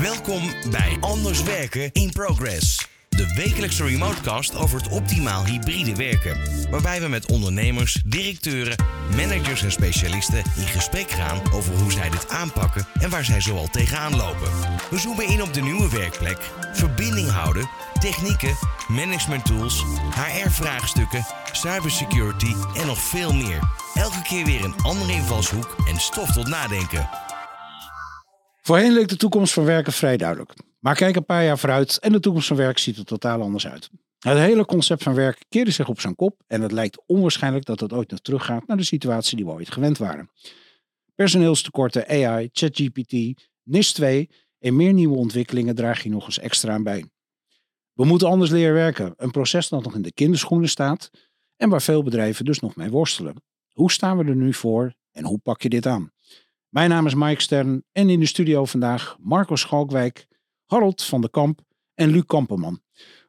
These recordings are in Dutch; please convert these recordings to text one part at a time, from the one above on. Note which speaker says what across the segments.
Speaker 1: Welkom bij Anders Werken in Progress. De wekelijkse remotecast over het optimaal hybride werken. Waarbij we met ondernemers, directeuren, managers en specialisten in gesprek gaan over hoe zij dit aanpakken en waar zij zoal tegenaan lopen. We zoomen in op de nieuwe werkplek, verbinding houden, technieken, management tools, HR-vraagstukken, cybersecurity en nog veel meer. Elke keer weer een andere invalshoek en stof tot nadenken.
Speaker 2: Voorheen leek de toekomst van werken vrij duidelijk. Maar kijk een paar jaar vooruit en de toekomst van werk ziet er totaal anders uit. Het hele concept van werk keerde zich op zijn kop en het lijkt onwaarschijnlijk dat het ooit nog teruggaat naar de situatie die we ooit gewend waren. Personeelstekorten, AI, ChatGPT, NIS2 en meer nieuwe ontwikkelingen draag je nog eens extra aan bij. We moeten anders leren werken, een proces dat nog in de kinderschoenen staat en waar veel bedrijven dus nog mee worstelen. Hoe staan we er nu voor en hoe pak je dit aan? Mijn naam is Mike Stern en in de studio vandaag Marco Schalkwijk, Harold van der Kamp en Luc Kamperman.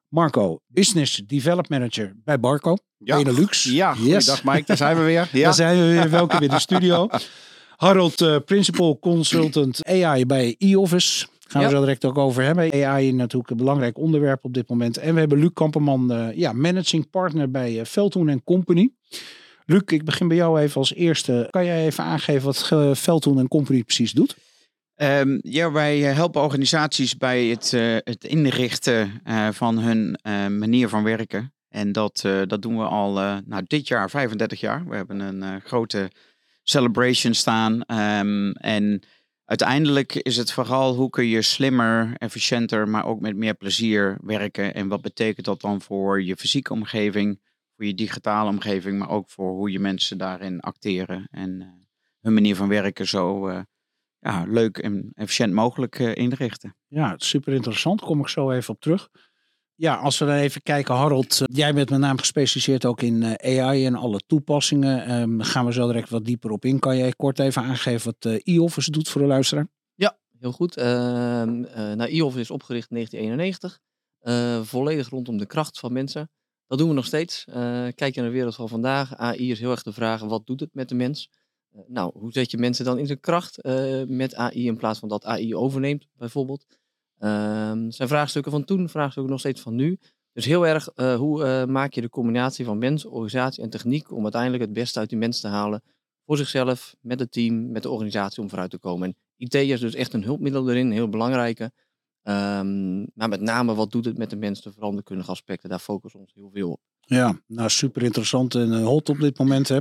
Speaker 2: Marco, Business Development Manager bij Barco,
Speaker 3: Ja.
Speaker 2: Benelux.
Speaker 3: Ja, goeiedag Mike, daar zijn we weer. Ja.
Speaker 2: Daar zijn we weer. Welkom in de studio. Harold, eh, Principal Consultant AI bij e-office. Gaan we zo direct ook over hebben. AI natuurlijk een belangrijk onderwerp op dit moment. En we hebben Luc Kamperman, eh, ja, Managing Partner bij eh, Veldhoen Company. Luc, ik begin bij jou even als eerste. Kan jij even aangeven wat Veldhoen Company precies doet?
Speaker 3: Ehm, ja, wij eh, helpen organisaties bij het, eh, het inrichten eh, van hun manier van werken. En dat, dat doen we al nou, dit jaar 35 jaar. We hebben een grote celebration staan. Ehm, en uiteindelijk is het vooral hoe kun je slimmer, efficiënter, maar ook met meer plezier werken. En wat betekent dat dan voor je fysieke omgeving, voor je digitale omgeving, maar ook voor hoe je mensen daarin acteren. En eh, hun manier van werken zo eh, ja, leuk en efficiënt mogelijk eh, inrichten.
Speaker 2: Ja, super interessant. Kom ik zo even op terug. Ja, als we dan even kijken, Harold, jij bent met name gespecialiseerd ook in eh, AI en alle toepassingen. Ehm, daar gaan we zo direct wat dieper op in. Kan jij kort even aangeven wat eh, e-office doet voor de luisteraar?
Speaker 4: Heel goed. Ehm eh nou, e-office is opgericht in 1991. Eh, volledig rondom de kracht van mensen. Dat doen we nog steeds. Eh, kijk je naar de wereld van vandaag. AI is heel erg de vraag, wat doet het met de mens? Eh, nou, hoe zet je mensen dan in zijn kracht eh, met AI in plaats van dat AI overneemt, bijvoorbeeld? Ehm zijn vraagstukken van toen, vraagstukken nog steeds van nu. Dus heel erg, hoe maak je de combinatie van mens, organisatie en techniek om uiteindelijk het beste uit die mens te halen voor zichzelf, met het team, met de organisatie om vooruit te komen. En IT is dus echt een hulpmiddel erin, heel belangrijke. Ehm, maar met name, wat doet het met de mens, de veranderkundige aspecten, daar focussen we ons heel veel op.
Speaker 2: Ja, nou super interessant en eh, hot op dit moment. Hè?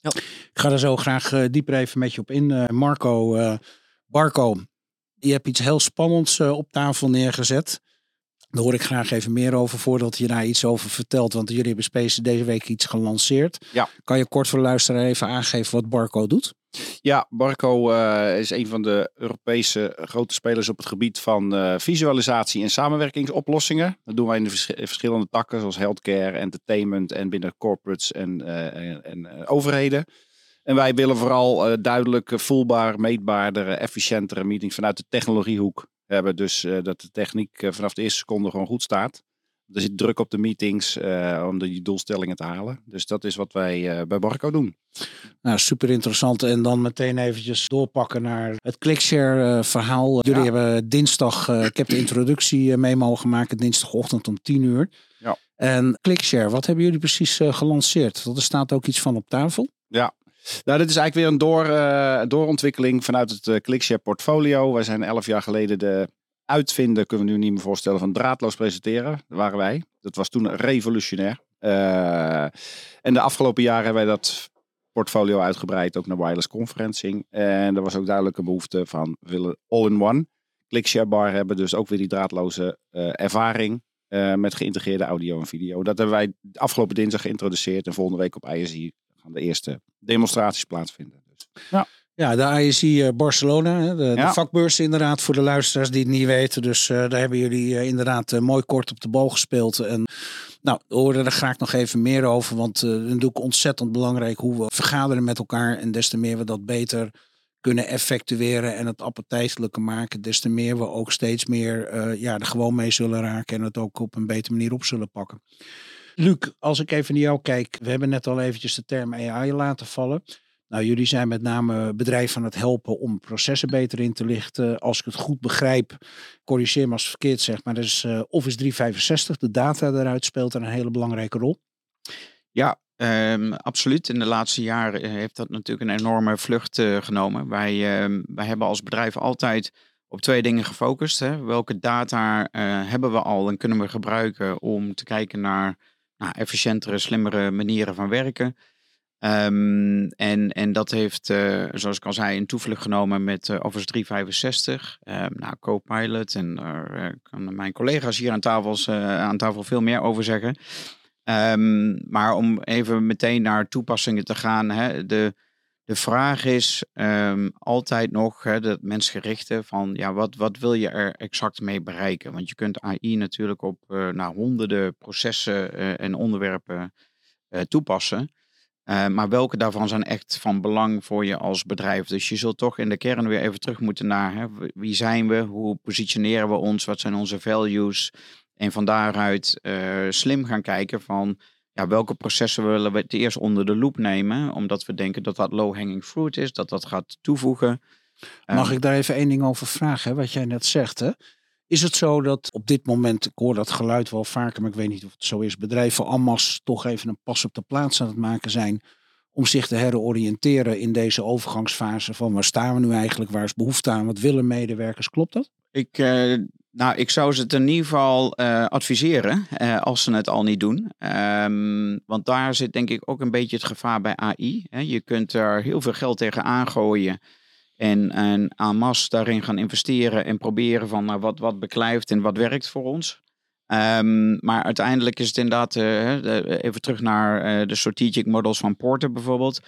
Speaker 4: Ja.
Speaker 2: Ik ga er zo graag eh, dieper even met je op in. Eh, Marco, Barco, je hebt iets heel spannends op tafel neergezet. Daar hoor ik graag even meer over voordat je daar iets over vertelt. Want jullie hebben Space deze week iets gelanceerd.
Speaker 3: Ja.
Speaker 2: Kan je kort voor de luisteraar even aangeven wat Barco doet?
Speaker 5: Ja, Barco eh, is een van de Europese grote spelers op het gebied van eh, visualisatie en samenwerkingsoplossingen. Dat doen wij in de vers- verschillende takken, zoals healthcare, entertainment en binnen corporates en, eh, en, en, overheden. En wij willen vooral duidelijk, voelbaar, meetbaardere, efficiëntere meetings vanuit de technologiehoek hebben. Dus eh, dat de techniek eh, vanaf de eerste seconde gewoon goed staat. Er zit druk op de meetings eh, om die doelstellingen te halen. Dus dat is wat wij bij Barco doen.
Speaker 2: Nou, super interessant. En dan meteen eventjes doorpakken naar het Clickshare eh, verhaal. Jullie
Speaker 5: Ja.
Speaker 2: hebben dinsdag, ik heb de introductie mee mogen maken, dinsdagochtend om 10 uur.
Speaker 5: Ja.
Speaker 2: En Clickshare, wat hebben jullie precies gelanceerd? Want er staat ook iets van op tafel.
Speaker 5: Nou, dit is eigenlijk weer een door, eh, doorontwikkeling vanuit het eh, Clickshare portfolio. Wij zijn elf jaar geleden de uitvinder, kunnen we nu niet meer voorstellen, van draadloos presenteren. Dat waren wij. Dat was toen revolutionair. Eh, en de afgelopen jaren hebben wij dat portfolio uitgebreid, ook naar wireless conferencing. En er was ook duidelijk een behoefte van, we willen all-in-one Clickshare bar hebben. Dus ook weer die draadloze ervaring met geïntegreerde audio en video. Dat hebben wij afgelopen dinsdag geïntroduceerd. En volgende week op ISI gaan de eerste demonstraties plaatsvinden. Dus,
Speaker 2: Ja, de ISI eh, Barcelona, hè, de, de
Speaker 5: Ja.
Speaker 2: vakbeurs inderdaad voor de luisteraars die het niet weten. Dus eh, daar hebben jullie eh, inderdaad mooi kort op de bal gespeeld. En nou, we horen er graag nog even meer over. Want eh, het is natuurlijk ontzettend belangrijk hoe we vergaderen met elkaar. En des te meer we dat beter kunnen effectueren en het appetijtelijker maken. Des te meer we ook steeds meer eh, ja, er gewoon mee zullen raken. En het ook op een betere manier op zullen pakken. Luc, als ik even naar jou kijk. We hebben net al eventjes de term AI laten vallen. Nou, jullie zijn met name bedrijven aan het helpen om processen beter in te lichten. Als ik het goed begrijp, corrigeer me als het verkeerd zeg, maar dat is eh, Office 365. De data daaruit speelt er een hele belangrijke rol.
Speaker 3: Ja, ehm, absoluut. In de laatste jaren eh, heeft dat natuurlijk een enorme vlucht uh, genomen. Wij, ehm, wij hebben als bedrijf altijd op twee dingen gefocust. Hè. Welke data hebben we al en kunnen we gebruiken om te kijken naar nou, efficiëntere, slimmere manieren van werken. Um, en, en dat heeft, uh, zoals ik al zei, een toevlucht genomen met uh, Office 365, um, nou, Copilot. En daar uh, kunnen mijn collega's hier aan tafel, aan tafel veel meer over zeggen. Um, maar om even meteen naar toepassingen te gaan. Hè, de, de vraag is altijd nog hè, dat mensgerichte van ja, wat, wat wil je er exact mee bereiken? Want je kunt AI natuurlijk op nou, honderden processen en onderwerpen toepassen. Uh, maar welke daarvan zijn echt van belang voor je als bedrijf? Dus je zult toch in de kern weer even terug moeten naar hè, wie zijn we, hoe positioneren we ons, wat zijn onze values? En van daaruit uh, slim gaan kijken van ja, welke processen willen we het eerst onder de loep nemen, omdat we denken dat dat low-hanging fruit is, dat dat gaat toevoegen.
Speaker 2: Mag um, ik daar even één ding over vragen, hè, wat jij net zegt? Hè? Is het zo dat op dit moment, ik hoor dat geluid wel vaker, maar ik weet niet of het zo is, bedrijven allemaal toch even een pas op de plaats aan het maken zijn om zich te heroriënteren in deze overgangsfase van waar staan we nu eigenlijk, waar is behoefte aan, wat willen medewerkers, klopt dat?
Speaker 3: Ik, uh, nou, ik zou ze het in ieder geval uh, adviseren, uh, als ze het al niet doen. Um, want daar zit denk ik ook een beetje het gevaar bij AI. Hè. Je kunt er heel veel geld tegen aangooien. En, aan mas daarin gaan investeren en proberen van nou, wat, wat beklijft en wat werkt voor ons. Um, maar uiteindelijk is het inderdaad, uh, even terug naar de strategic models van Porter bijvoorbeeld.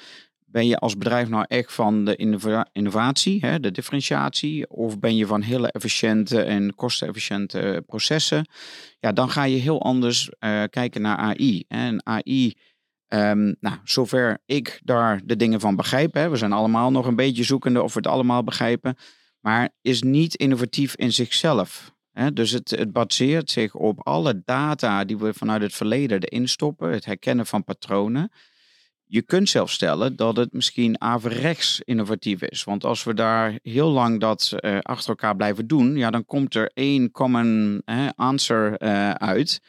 Speaker 3: Ben je als bedrijf nou echt van de innova innovatie, hè, de differentiatie, of ben je van hele efficiënte en kostenefficiënte processen? Ja, dan ga je heel anders uh, kijken naar AI. En AI Um, nou, zover ik daar de dingen van begrijp, hè, we zijn allemaal nog een beetje zoekende of we het allemaal begrijpen, maar is niet innovatief in zichzelf. Hè. Dus het, het baseert zich op alle data die we vanuit het verleden erin stoppen, het herkennen van patronen. Je kunt zelf stellen dat het misschien averechts innovatief is. Want als we daar heel lang dat uh, achter elkaar blijven doen, ja, dan komt er één common answer uh, uit.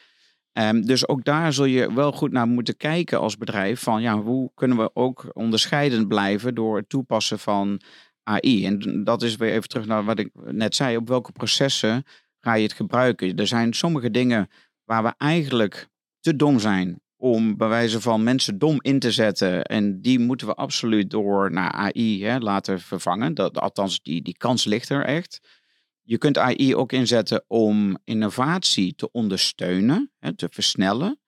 Speaker 3: Um, dus ook daar zul je wel goed naar moeten kijken als bedrijf. Van ja, hoe kunnen we ook onderscheidend blijven door het toepassen van AI? En dat is weer even terug naar wat ik net zei. Op welke processen ga je het gebruiken? Er zijn sommige dingen waar we eigenlijk te dom zijn om bij wijze van mensen dom in te zetten. En die moeten we absoluut door naar AI hè, laten vervangen. Dat, althans, die, die kans ligt er echt. Je kunt AI ook inzetten om innovatie te ondersteunen, hè, te versnellen.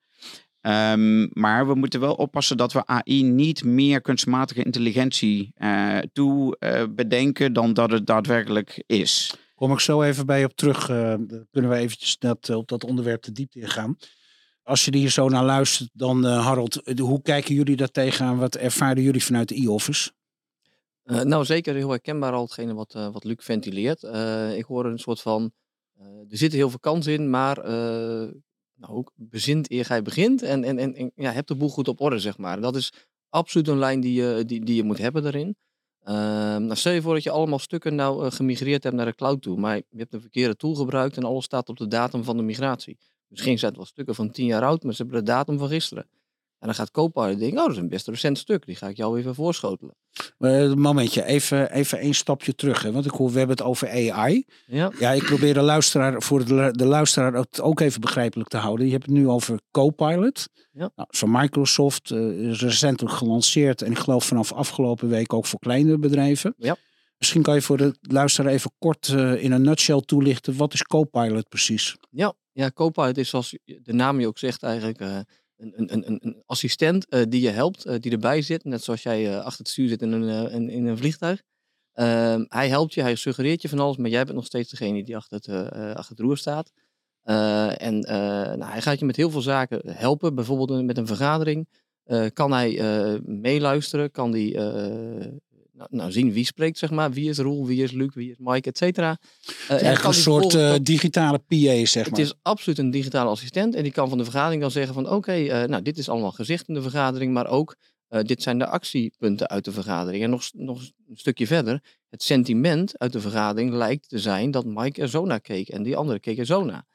Speaker 3: Um, maar we moeten wel oppassen dat we AI niet meer kunstmatige intelligentie uh, toe uh, bedenken dan dat het daadwerkelijk is.
Speaker 2: Kom ik zo even bij op terug. Uh, kunnen we eventjes net op dat onderwerp de diepte ingaan. Als je hier zo naar luistert, dan Harold, hoe kijken jullie daar tegenaan? Wat ervaren jullie vanuit de e-office?
Speaker 4: Uh, nou, zeker heel herkenbaar al hetgene wat, uh, wat Luc ventileert. Uh, ik hoor een soort van, er zit heel veel kans in, maar nou, ook bezint eer gij begint en, en, en, ja, heb de boel goed op orde, zeg maar. Dat is absoluut een lijn die je, die, die je moet hebben daarin. Nou, stel je voor dat je allemaal stukken nou gemigreerd hebt naar de cloud toe, maar je hebt een verkeerde tool gebruikt en alles staat op de datum van de migratie. Misschien zijn het wel stukken van tien jaar oud, maar ze hebben de datum van gisteren. En dan gaat Copilot denken, oh, dat is een best recent stuk. Die ga ik jou even voorschotelen.
Speaker 2: Uh, momentje, even, even een stapje terug. Hè? Want ik hoor, we hebben het over AI. Ja, ja ik probeer de luisteraar, voor de, de luisteraar het ook even begrijpelijk te houden. Je hebt het nu over Copilot. Ja. Nou, van Microsoft uh, is recentelijk gelanceerd. En ik geloof vanaf afgelopen week ook voor kleinere bedrijven. Ja. Misschien kan je voor de luisteraar even kort uh, in een nutshell toelichten. Wat is Copilot precies?
Speaker 4: Ja, ja Copilot is zoals de naam je ook zegt eigenlijk een, een, een, assistent uh, die je helpt, uh, die erbij zit. Net zoals jij achter het stuur zit in een, in een vliegtuig. Ehm, hij helpt je, hij suggereert je van alles, maar jij bent nog steeds degene die achter het, achter het roer staat. en nou, hij gaat je met heel veel zaken helpen. Bijvoorbeeld met een vergadering. kan hij meeluisteren? Kan hij nou, nou, zien wie spreekt, zeg maar. Wie is Roel, wie is Luc, wie is Mike, et cetera.
Speaker 2: Uh, een soort uh, digitale PA, zeg
Speaker 4: maar. Het is absoluut een digitale assistent. En die kan van de vergadering dan zeggen van... oké, okay, uh, nou, dit is allemaal gezegd in de vergadering. Maar ook eh, dit zijn de actiepunten uit de vergadering. En nog, nog een stukje verder, het sentiment uit de vergadering lijkt te zijn dat Mike er zo naar keek en die andere keek er zo naar.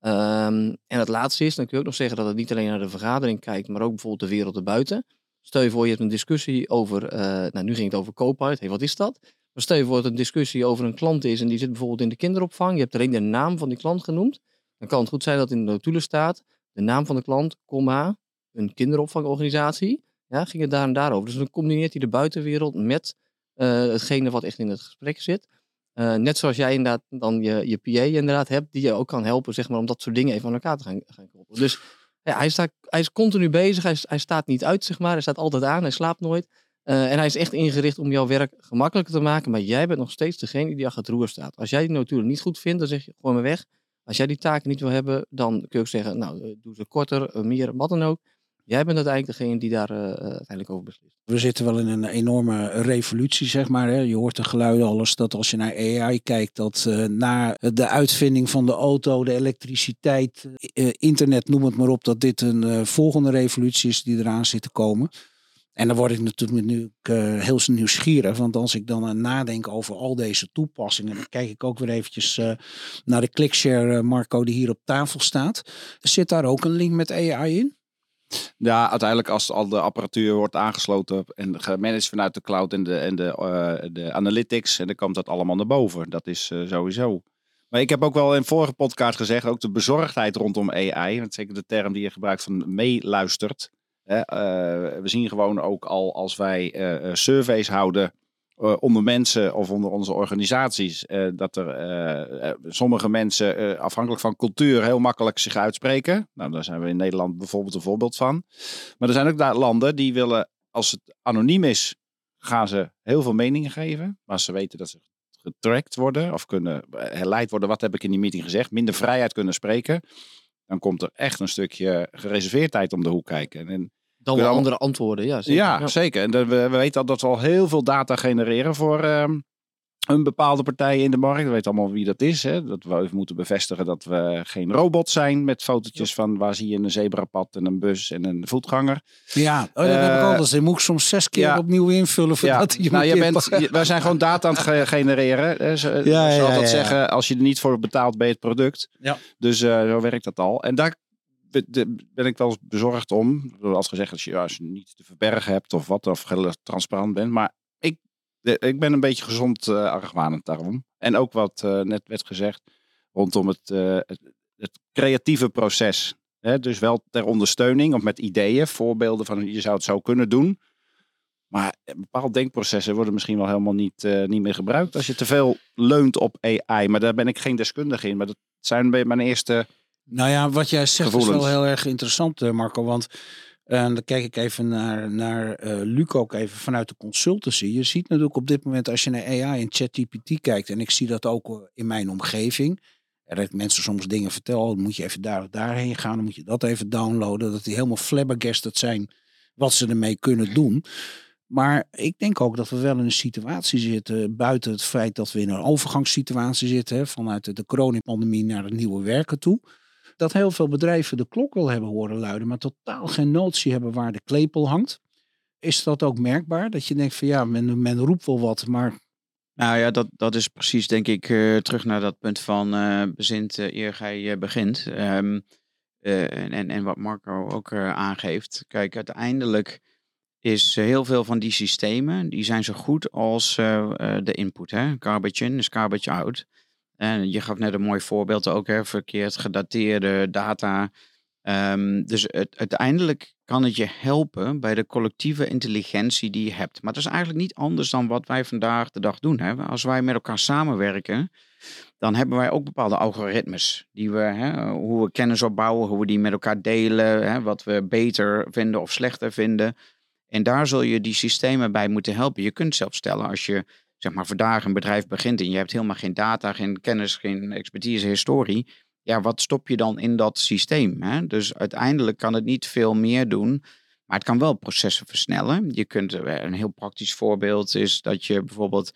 Speaker 4: Ehm, en het laatste is, dan kun je ook nog zeggen dat het niet alleen naar de vergadering kijkt, maar ook bijvoorbeeld de wereld erbuiten. Stel je voor, je hebt een discussie over, eh, nou nu ging het over Copilot, hey, wat is dat? Maar stel je voor dat een discussie over een klant is en die zit bijvoorbeeld in de kinderopvang, je hebt alleen de naam van die klant genoemd, dan kan het goed zijn dat in de notulen staat de naam van de klant, comma, een kinderopvangorganisatie. Ja, ging het daar en daarover. Dus dan combineert hij de buitenwereld met uh, hetgene wat echt in het gesprek zit. Uh, net zoals jij inderdaad dan je, je PA inderdaad hebt, die je ook kan helpen zeg maar, om dat soort dingen even aan elkaar te gaan, gaan koppelen. Dus ja, hij, staat, hij is continu bezig, hij, staat niet uit, zeg maar. Hij staat altijd aan, hij slaapt nooit. Uh, en hij is echt ingericht om jouw werk gemakkelijker te maken, maar jij bent nog steeds degene die achter het roer staat. Als jij die natuurlijk niet goed vindt, dan zeg je gewoon maar weg. Als jij die taken niet wil hebben, dan kun je ook zeggen, nou, doe ze korter, meer, wat dan ook. Jij bent uiteindelijk degene die daar uh, uiteindelijk over beslist.
Speaker 2: We zitten wel in een enorme revolutie, zeg maar. Hè. Je hoort de geluiden alles dat als je naar AI kijkt, dat uh, na de uitvinding van de auto, de elektriciteit, internet, noem het maar op, dat dit een volgende revolutie is die eraan zit te komen. En dan word ik natuurlijk nu heel nieuwsgierig. Want als ik dan nadenk over al deze toepassingen. Dan kijk ik ook weer eventjes naar de Clickshare Marco die hier op tafel staat. Zit daar ook een link met AI in?
Speaker 5: Ja, uiteindelijk als al de apparatuur wordt aangesloten en gemanaged vanuit de cloud en de, en de, de analytics. En dan komt dat allemaal naar boven. Dat is sowieso. Maar ik heb ook wel in vorige podcast gezegd, ook de bezorgdheid rondom AI. Want zeker de term die je gebruikt van meeluistert. Uh, we zien gewoon ook al als wij surveys houden onder mensen of onder onze organisaties, dat er sommige mensen afhankelijk van cultuur heel makkelijk zich uitspreken. Nou, daar zijn we in Nederland bijvoorbeeld een voorbeeld van. Maar er zijn ook landen die willen, als het anoniem is, gaan ze heel veel meningen geven. Maar ze weten dat ze getrackt worden of kunnen herleid worden. Wat heb ik in die meeting gezegd? Minder vrijheid kunnen spreken dan komt er echt een stukje gereserveerdheid om de hoek kijken. En
Speaker 4: dan wel andere antwoorden, ja. Zeker.
Speaker 5: Ja, zeker. En we, we, weten al dat we al heel veel data genereren voor um, een bepaalde partij in de markt. We weten allemaal wie dat is. Hè? Dat we even moeten bevestigen dat we geen robot zijn met fotootjes van waar zie je een zebrapad en een bus en een voetganger.
Speaker 2: Ja, oh, dat uh, heb ik al. Dus moet ik soms zes keer ja. opnieuw invullen voordat
Speaker 5: ja. je nou, je bent, je, Wij zijn gewoon data aan het genereren. Hè? Zo, ja, ja, altijd zeggen, als je er niet voor betaalt, ben je het product. Ja. Dus uh, zo werkt dat al. En daar ben ik wel bezorgd om. Als gezegd, als je, als je niet te verbergen hebt of wat, of transparant bent. Maar ik, ik ben een beetje gezond uh, argwanend daarom. En ook wat uh, net werd gezegd rondom het, uh, het, het, creatieve proces. Hè? Dus wel ter ondersteuning of met ideeën, voorbeelden van je zou het zo kunnen doen. Maar bepaalde denkprocessen worden misschien wel helemaal niet, niet meer gebruikt als je te veel leunt op AI. Maar daar ben ik geen deskundige in. Maar dat zijn mijn eerste
Speaker 2: nou ja, wat jij zegt is wel heel erg interessant, eh, Marco. Want uh, dan kijk ik even naar, naar uh, Luc ook even vanuit de consultancy. Je ziet natuurlijk op dit moment als je naar AI en ChatGPT kijkt. En ik zie dat ook in mijn omgeving. Er dat mensen soms dingen vertellen. Dan moet je even daar of daarheen gaan. Dan moet je dat even downloaden. Dat die helemaal flabbergasted zijn wat ze ermee kunnen doen. Maar ik denk ook dat we wel in een situatie zitten, buiten het feit dat we in een overgangssituatie zitten, vanuit de coronapandemie naar het nieuwe werken toe dat heel veel bedrijven de klok wel hebben horen luiden, maar totaal geen notie hebben waar de klepel hangt. Is dat ook merkbaar? Dat je denkt van ja, men, men roept wel wat, maar
Speaker 3: nou ja, dat, dat is precies denk ik uh, terug naar dat punt van uh, bezint uh, eer gij begint. Um, en, en wat Marco ook aangeeft. Kijk, uiteindelijk is heel veel van die systemen, die zijn zo goed als de input. Hè? Garbage in is garbage out. En je gaf net een mooi voorbeeld ook, hè, verkeerd gedateerde data. Um, dus het, uiteindelijk kan het je helpen bij de collectieve intelligentie die je hebt. Maar het is eigenlijk niet anders dan wat wij vandaag de dag doen. Hè. Als wij met elkaar samenwerken, dan hebben wij ook bepaalde algoritmes. Die we, hè, hoe we kennis opbouwen, hoe we die met elkaar delen, hè, wat we beter vinden of slechter vinden. En daar zul je die systemen bij moeten helpen. Je kunt zelf stellen als je zeg maar vandaag een bedrijf begint en je hebt helemaal geen data, geen kennis, geen expertise, historie. Ja, wat stop je dan in dat systeem? Hè? Dus uiteindelijk kan het niet veel meer doen. Maar het kan wel processen versnellen. Je kunt, eh, een heel praktisch voorbeeld is dat je bijvoorbeeld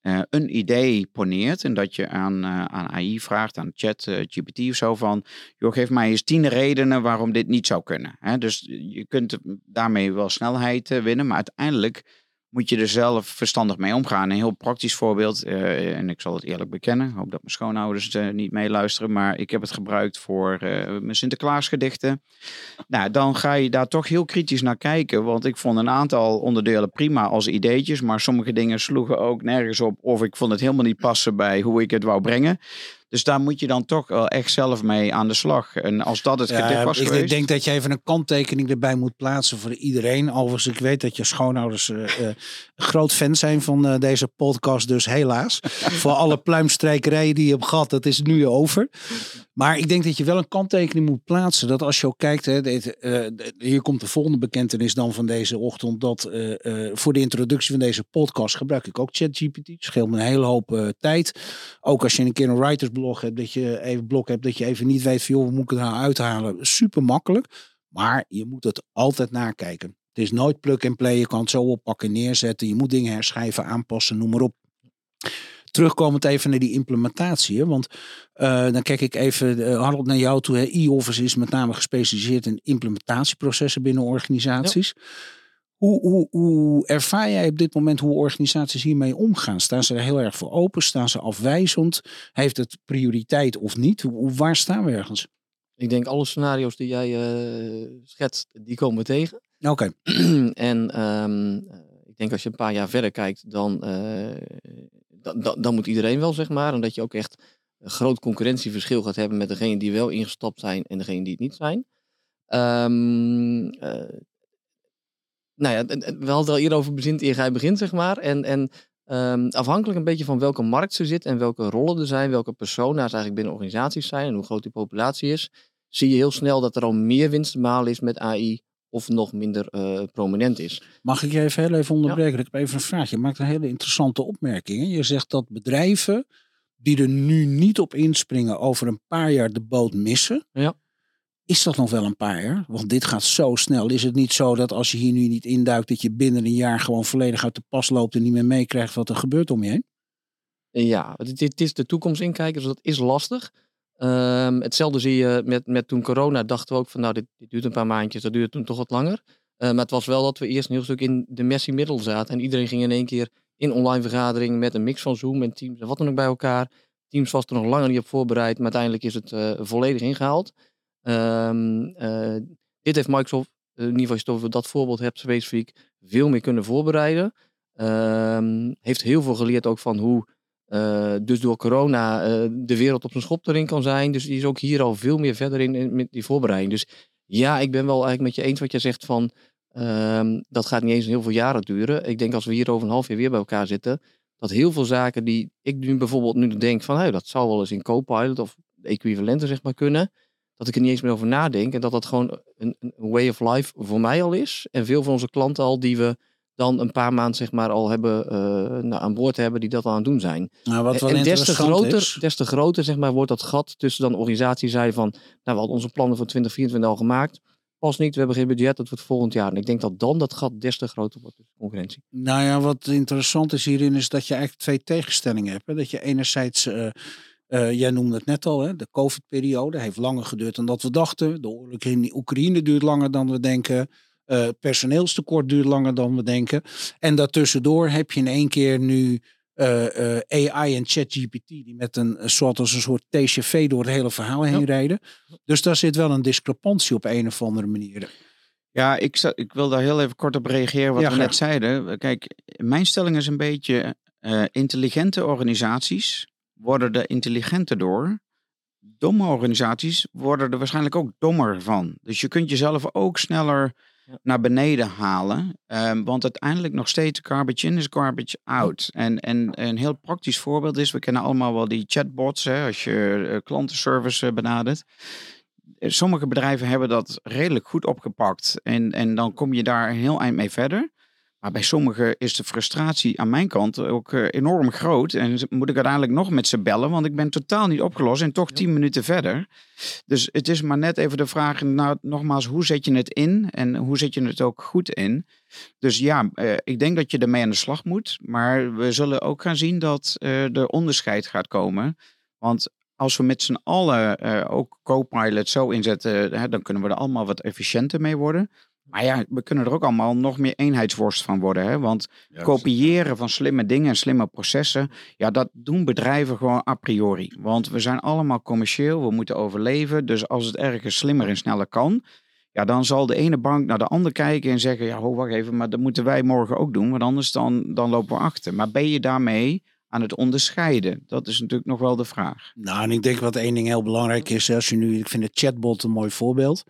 Speaker 3: eh, een idee poneert en dat je aan, eh, aan AI vraagt, aan chat, GPT of zo van, joh, geef mij eens tien redenen waarom dit niet zou kunnen. Hè? Dus je kunt daarmee wel snelheid winnen, maar uiteindelijk moet je er zelf verstandig mee omgaan. Een heel praktisch voorbeeld, eh, en ik zal het eerlijk bekennen, hoop dat mijn schoonouders eh, niet meeluisteren, maar ik heb het gebruikt voor eh, mijn Sinterklaasgedichten. Nou, dan ga je daar toch heel kritisch naar kijken, want ik vond een aantal onderdelen prima als ideetjes, maar sommige dingen sloegen ook nergens op of ik vond het helemaal niet passen bij hoe ik het wou brengen. Dus daar moet je dan toch wel echt zelf mee aan de slag. En als dat het gedicht was
Speaker 2: ik
Speaker 3: geweest...
Speaker 2: denk dat je even een kanttekening erbij moet plaatsen voor iedereen. Overigens, ik weet dat je schoonouders eh, eh, groot fan zijn van eh, deze podcast. Dus helaas. voor alle pluimstrijkerijen die je hebt gehad, dat is nu over. Maar ik denk dat je wel een kanttekening moet plaatsen. Dat als je ook kijkt, hè, eh, hier komt de volgende bekentenis dan van deze ochtend. Dat eh, eh, voor de introductie van deze podcast gebruik ik ook ChatGPT. Scheelt me een hele hoop tijd. Ook als je een keer een writersblog hebt, dat je even blok hebt, dat je even niet weet van joh, hoe moet ik het nou uithalen. Super makkelijk. Maar je moet het altijd nakijken. Het is nooit plug and play. Je kan het zo oppakken, neerzetten. Je moet dingen herschrijven, aanpassen, noem maar op. Terugkomend even naar die implementatie. Want eh, dan kijk ik even, eh, Harold, naar jou toe. E-Office is met name gespecialiseerd in implementatieprocessen binnen organisaties. Hoe, hoe, hoe ervaar jij op dit moment hoe organisaties hiermee omgaan? Staan ze er heel erg voor open? Staan ze afwijzend? Heeft het prioriteit of niet? Hoe, waar staan we ergens?
Speaker 4: Ik denk alle scenario's die jij eh, schetst, die komen we tegen.
Speaker 2: Oké,
Speaker 4: en ehm, eh, ik denk als je een paar jaar verder kijkt, dan, dan, moet iedereen wel, zeg maar. En dat je ook echt een groot concurrentieverschil gaat hebben met degene die wel ingestapt zijn en degene die het niet zijn. Ehm, eh, nou ja, we hadden al eerder bezint eer begint, zeg maar. En, en ehm, afhankelijk een beetje van welke markt ze zit en welke rollen er zijn, welke persona's eigenlijk binnen organisaties zijn en hoe groot die populatie is, zie je heel snel dat er al meer winst te behalen is met AI of nog minder eh, prominent is.
Speaker 2: mag ik je even heel even onderbreken? Ik heb even een vraag. Je maakt een hele interessante opmerking. hè. Je zegt dat bedrijven die er nu niet op inspringen over een paar jaar de boot missen.
Speaker 4: Ja.
Speaker 2: Is dat nog wel een paar jaar? Want dit gaat zo snel. Is het niet zo dat als je hier nu niet induikt, dat je binnen een jaar gewoon volledig uit de pas loopt en niet meer meekrijgt wat er gebeurt om je heen?
Speaker 4: Ja, het, het is de toekomst inkijken, dus dat is lastig. Ehm, hetzelfde zie je met, met toen corona, dachten we ook van nou, dit, dit duurt een paar maandjes, dat duurt toen toch wat langer. Eh, maar het was wel dat we eerst een heel stuk in de messy middel zaten. En iedereen ging in één keer in online vergadering met een mix van Zoom en Teams en wat dan ook bij elkaar. Teams was er nog langer niet op voorbereid, maar uiteindelijk is het eh, volledig ingehaald. Ehm, eh, dit heeft Microsoft, eh, in ieder geval als je over dat voorbeeld hebt specifiek, veel meer kunnen voorbereiden. Ehm, heeft heel veel geleerd ook van hoe eh, dus door corona eh, de wereld op zijn schop erin kan zijn. Dus die is ook hier al veel meer verder in, met die voorbereiding. Dus ja, ik ben wel eigenlijk met je eens wat je zegt van ehm, dat gaat niet eens heel veel jaren duren. Ik denk als we hier over een half jaar weer bij elkaar zitten, dat heel veel zaken die ik nu bijvoorbeeld nu denk van hey, dat zou wel eens in Copilot of equivalenten zeg maar kunnen. Dat ik er niet eens meer over nadenk en dat dat gewoon een, een way of life voor mij al is. En veel van onze klanten al die we dan een paar maanden zeg maar al hebben eh, nou, aan boord hebben die dat al aan het doen zijn.
Speaker 2: Nou, wat wel
Speaker 4: en des te, groter,
Speaker 2: is,
Speaker 4: des te groter zeg maar, wordt dat gat tussen dan organisatie zei van, nou we hadden onze plannen voor 2024 al gemaakt. Pas niet, we hebben geen budget, dat wordt volgend jaar. En ik denk dat dan dat gat des te groter wordt, dus concurrentie.
Speaker 2: Nou ja, wat interessant is hierin is dat je eigenlijk twee tegenstellingen hebt. Hè? Dat je enerzijds, eh, eh, jij noemde het net al, hè? de COVID-periode heeft langer geduurd dan dat we dachten. De oorlog in Oekraïne duurt langer dan we denken. Eh, personeelstekort duurt langer dan we denken. En daartussendoor heb je in één keer nu eh, eh, AI en ChatGPT die met een, soort als een soort TCV door het hele verhaal heen
Speaker 4: Ja.
Speaker 2: rijden. Dus daar zit wel een discrepantie op een of andere manier.
Speaker 3: Ja, ik, ik wil daar heel even kort op reageren wat
Speaker 2: Ja,
Speaker 3: we
Speaker 2: graag.
Speaker 3: net zeiden. Kijk, mijn stelling is een beetje, intelligente organisaties worden er intelligenter door. Domme organisaties worden er waarschijnlijk ook dommer van. Dus je kunt jezelf ook sneller. Naar beneden halen. Ehm, want uiteindelijk nog steeds garbage in is garbage out. En, en een heel praktisch voorbeeld is, we kennen allemaal wel die chatbots, hè, als je eh, klantenservice eh, benadert. Eh, Sommige bedrijven hebben dat redelijk goed opgepakt. En, en dan kom je daar een heel eind mee verder. Maar bij sommigen is de frustratie aan mijn kant ook eh, enorm groot. En moet ik uiteindelijk nog met ze bellen, want ik ben totaal niet opgelost en toch tien minuten verder. Dus het is maar net even de vraag, nou, nogmaals, hoe zet je het in en hoe zet je het ook goed in? Dus ja, eh, ik denk dat je ermee aan de slag moet. Maar we zullen ook gaan zien dat eh er onderscheid gaat komen. Want als we met z'n allen ook Copilot zo inzetten, hè, dan kunnen we er allemaal wat efficiënter mee worden. Maar ja, we kunnen er ook allemaal nog meer eenheidsworst van worden. Hè? Want kopiëren van slimme dingen en slimme processen, ja, dat doen bedrijven gewoon a priori. Want we zijn allemaal commercieel, we moeten overleven. Dus als het ergens slimmer en sneller kan, ja, dan zal de ene bank naar de andere kijken en zeggen, ja, ho, wacht even, maar dat moeten wij morgen ook doen, want anders dan, dan lopen we achter. Maar ben je daarmee aan het onderscheiden? Dat is natuurlijk nog wel de vraag.
Speaker 2: Nou, en ik denk wat één ding heel belangrijk is, als je nu, ik vind de chatbot een mooi voorbeeld.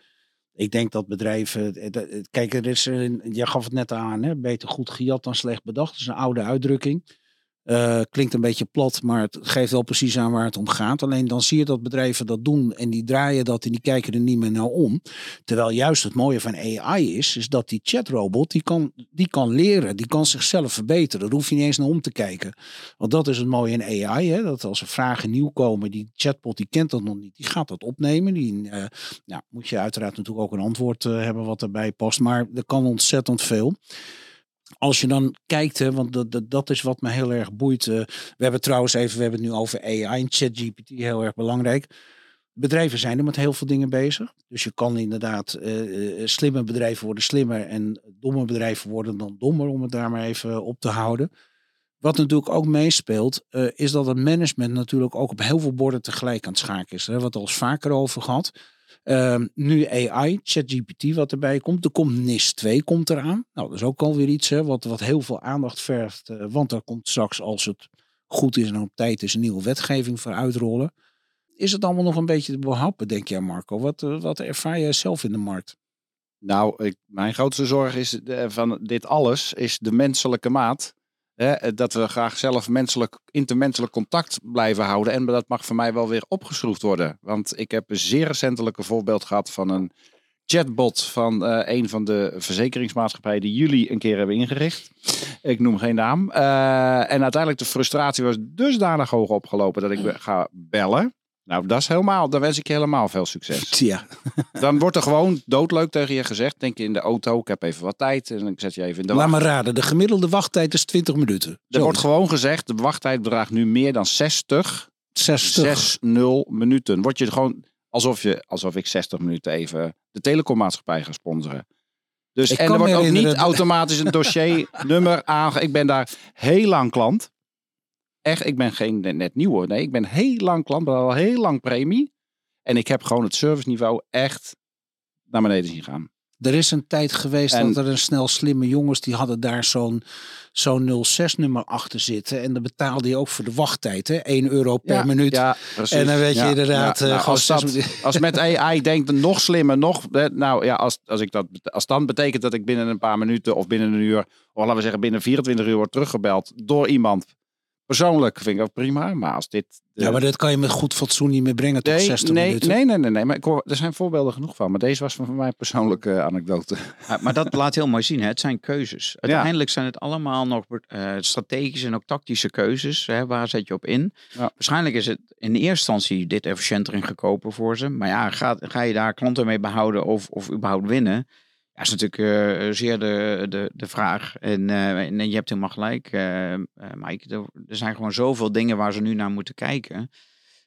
Speaker 2: Ik denk dat bedrijven, eh, eh, kijk, er is, jij gaf het net aan, hè, beter goed gejat dan slecht bedacht. Dat is een oude uitdrukking. Eh, klinkt een beetje plat, maar het geeft wel precies aan waar het om gaat. Alleen dan zie je dat bedrijven dat doen en die draaien dat en die kijken er niet meer naar om. Terwijl juist het mooie van AI is, is dat die chatrobot, die kan, die kan leren, die kan zichzelf verbeteren. Daar hoef je niet eens naar om te kijken. Want dat is het mooie in AI, hè, dat als er vragen nieuw komen, die chatbot die kent dat nog niet, die gaat dat opnemen. Die nou, moet je uiteraard natuurlijk ook een antwoord eh, hebben wat erbij past, maar er kan ontzettend veel. Als je dan kijkt, hè, want dat, dat, dat is wat me heel erg boeit. eh, we hebben trouwens even, we hebben het nu over AI en ChatGPT, heel erg belangrijk. Bedrijven zijn er met heel veel dingen bezig. Dus je kan inderdaad, eh, slimme bedrijven worden slimmer en domme bedrijven worden dan dommer, om het daar maar even op te houden. Wat natuurlijk ook meespeelt, is dat het management natuurlijk ook op heel veel borden tegelijk aan het schaken is. Daar hebben we het al eens vaker over gehad. Ehm, nu AI, ChatGPT wat erbij komt. Er komt NIS 2 komt eraan. Nou, dat is ook alweer iets hè, wat, wat heel veel aandacht vergt. eh, want er komt straks, als het goed is en op tijd is, een nieuwe wetgeving voor uitrollen. Is het allemaal nog een beetje te behappen, denk jij Marco? Wat, eh, wat ervaar jij zelf in de markt?
Speaker 5: Nou, ik, mijn grootste zorg is van dit alles is de menselijke maat. Eh, dat we graag zelf menselijk, intermenselijk contact blijven houden. En dat mag voor mij wel weer opgeschroefd worden. Want ik heb een zeer recentelijk voorbeeld gehad van een chatbot van eh, een van de verzekeringsmaatschappijen die jullie een keer hebben ingericht. Ik noem geen naam. Eh, en uiteindelijk de frustratie was dusdanig hoog opgelopen dat ik ga bellen. Nou, dat is helemaal, dan wens ik je helemaal veel succes.
Speaker 2: Ja,
Speaker 5: Dan wordt er gewoon doodleuk tegen je gezegd. Denk je in de auto, ik heb even wat tijd. En ik zet je even in de
Speaker 2: laat
Speaker 5: wacht.
Speaker 2: me raden. De gemiddelde wachttijd is 20 minuten.
Speaker 5: Er
Speaker 2: Zo,
Speaker 5: wordt gewoon gezegd, de wachttijd bedraagt nu meer dan 60,
Speaker 2: 60.
Speaker 5: 6-0 minuten. Word je gewoon alsof, je, alsof ik 60 minuten even de telecommaatschappij ga sponsoren. Dus,
Speaker 2: Ik
Speaker 5: en er wordt ook niet automatisch een dossiernummer aange... Ik ben daar heel lang klant. Echt, ik ben geen net- net nieuw hoor. Nee, ik ben heel lang klant, al heel lang premie. En ik heb gewoon het serviceniveau echt naar beneden zien gaan.
Speaker 2: Er is een tijd geweest
Speaker 5: En-
Speaker 2: dat er een snel slimme jongens die hadden daar zo'n zo'n 06-nummer achter zitten. En dan betaalde je ook voor de wachttijd, hè? 1 euro per minuut.
Speaker 5: Ja, precies.
Speaker 2: En dan weet je inderdaad, eh,
Speaker 5: Nou, als, dat, met AI denkt, nog slimmer, nog. Nou ja, als, als, ik dat, als dan betekent dat ik binnen een paar minuten of binnen een uur, of laten we zeggen binnen 24 uur word teruggebeld door iemand. Persoonlijk vind ik dat prima, maar als dit. de-
Speaker 2: Ja, maar dat kan je met goed fatsoen niet meer brengen tot
Speaker 5: nee,
Speaker 2: 60
Speaker 5: nee,
Speaker 2: minuten.
Speaker 5: nee, nee, nee, nee, maar ik hoor, er zijn voorbeelden genoeg van. Maar deze was van mij persoonlijke anekdote.
Speaker 3: Ja, maar dat laat heel mooi zien. Hè? Het zijn keuzes. Uiteindelijk zijn het allemaal nog eh, strategische en ook tactische keuzes. Hè? Waar zet je op in?
Speaker 5: Ja.
Speaker 3: Waarschijnlijk is het in de eerste instantie dit efficiënter en goedkoper voor ze. Maar ja, ga, ga je daar klanten mee behouden of, of überhaupt winnen? Ja, is natuurlijk eh, zeer de, de, de vraag. En, eh, en je hebt helemaal gelijk, eh eh, Mike. Er, zijn gewoon zoveel dingen waar ze nu naar moeten kijken.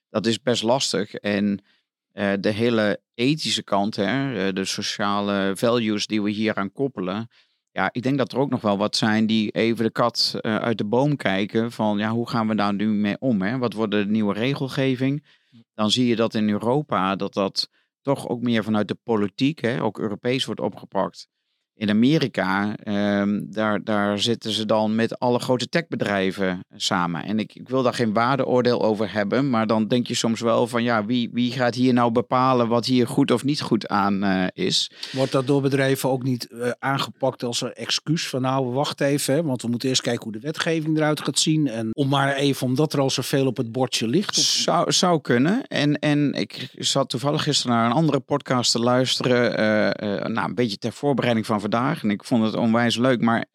Speaker 3: Dat is best lastig. En eh, de hele ethische kant, hè, eh, de sociale values die we hier aan koppelen. Ja, ik denk dat er ook nog wel wat zijn die even de kat eh, uit de boom kijken. Van ja, hoe gaan we daar nu mee om? Hè? Wat wordt de nieuwe regelgeving? Dan zie je dat in Europa dat dat toch ook meer vanuit de politiek, hè, ook Europees wordt opgepakt. In Amerika, ehm, daar, daar zitten ze dan met alle grote techbedrijven samen. En ik, ik wil daar geen waardeoordeel over hebben, maar dan denk je soms wel van ja, wie, wie gaat hier nou bepalen wat hier goed of niet goed aan eh, is?
Speaker 2: Wordt dat door bedrijven ook niet eh, aangepakt als een excuus van nou, wacht even, hè, want we moeten eerst kijken hoe de wetgeving eruit gaat zien. En om maar even, omdat er al zoveel op het bordje ligt. of-
Speaker 3: Zou, zou kunnen. En, en ik zat toevallig gisteren naar een andere podcast te luisteren. eh, nou, een beetje ter voorbereiding van vandaag. En ik vond het onwijs leuk. Maar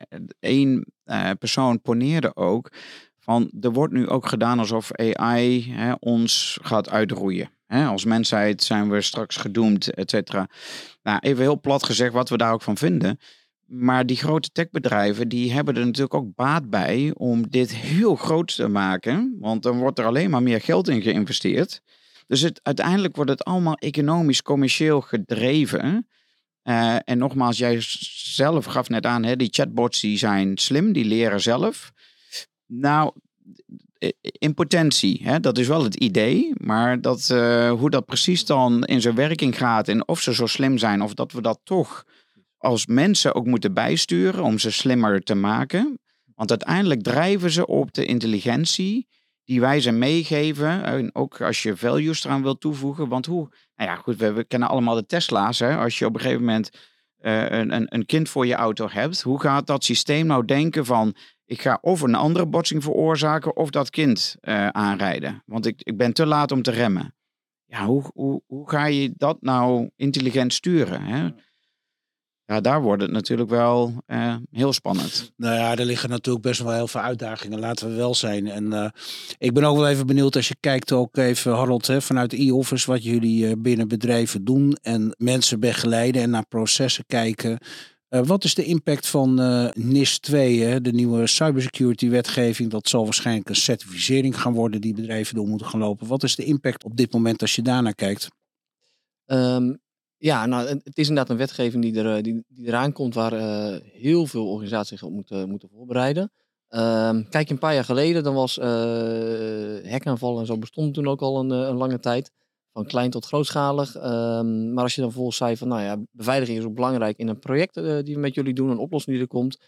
Speaker 3: één eh, persoon poneerde ook van er wordt nu ook gedaan alsof AI hè, ons gaat uitroeien. Hè, als mensheid zijn we straks gedoemd, et cetera. Nou, even heel plat gezegd wat we daar ook van vinden. Maar die grote techbedrijven die hebben er natuurlijk ook baat bij om dit heel groot te maken. Want dan wordt er alleen maar meer geld in geïnvesteerd. Dus het, uiteindelijk wordt het allemaal economisch, commercieel gedreven. Uh, en nogmaals, jij zelf gaf net aan, hè, die chatbots die zijn slim, die leren zelf. Nou, in potentie, hè, dat is wel het idee. Maar dat, uh, hoe dat precies dan in zijn werking gaat en of ze zo slim zijn, of dat we dat toch als mensen ook moeten bijsturen om ze slimmer te maken. Want uiteindelijk drijven ze op de intelligentie die wij ze meegeven. En ook als je values eraan wilt toevoegen. Want hoe, nou ja, goed, we, kennen allemaal de Tesla's. Hè? Als je op een gegeven moment uh, een, een, kind voor je auto hebt, hoe gaat dat systeem nou denken van. Ik ga of een andere botsing veroorzaken of dat kind uh, aanrijden. Want ik, ik ben te laat om te remmen. Ja, hoe, hoe, hoe ga je dat nou intelligent sturen? Hè? Ja, daar wordt het natuurlijk wel uh, heel spannend.
Speaker 2: Nou ja, er liggen natuurlijk best wel heel veel uitdagingen, laten we wel zijn. En uh, ik ben ook wel even benieuwd als je kijkt ook even, Harold, hè, vanuit e-office, wat jullie uh, binnen bedrijven doen en mensen begeleiden en naar processen kijken. wat is de impact van NIS 2, hè, de nieuwe cybersecurity wetgeving? Dat zal waarschijnlijk een certificering gaan worden die bedrijven door moeten gaan lopen. Wat is de impact op dit moment als je daarnaar kijkt?
Speaker 4: Um, ja, nou, het is inderdaad een wetgeving die, er, eh, die, die eraan komt waar uh, heel veel organisaties zich op moeten, moeten voorbereiden. Uh, kijk, een paar jaar geleden, dan was uh, en zo bestond toen ook al een, een, lange tijd. Van klein tot grootschalig. Um, maar als je dan volgens zei van, nou ja, beveiliging is ook belangrijk in een project die we met jullie doen, een oplossing die er komt.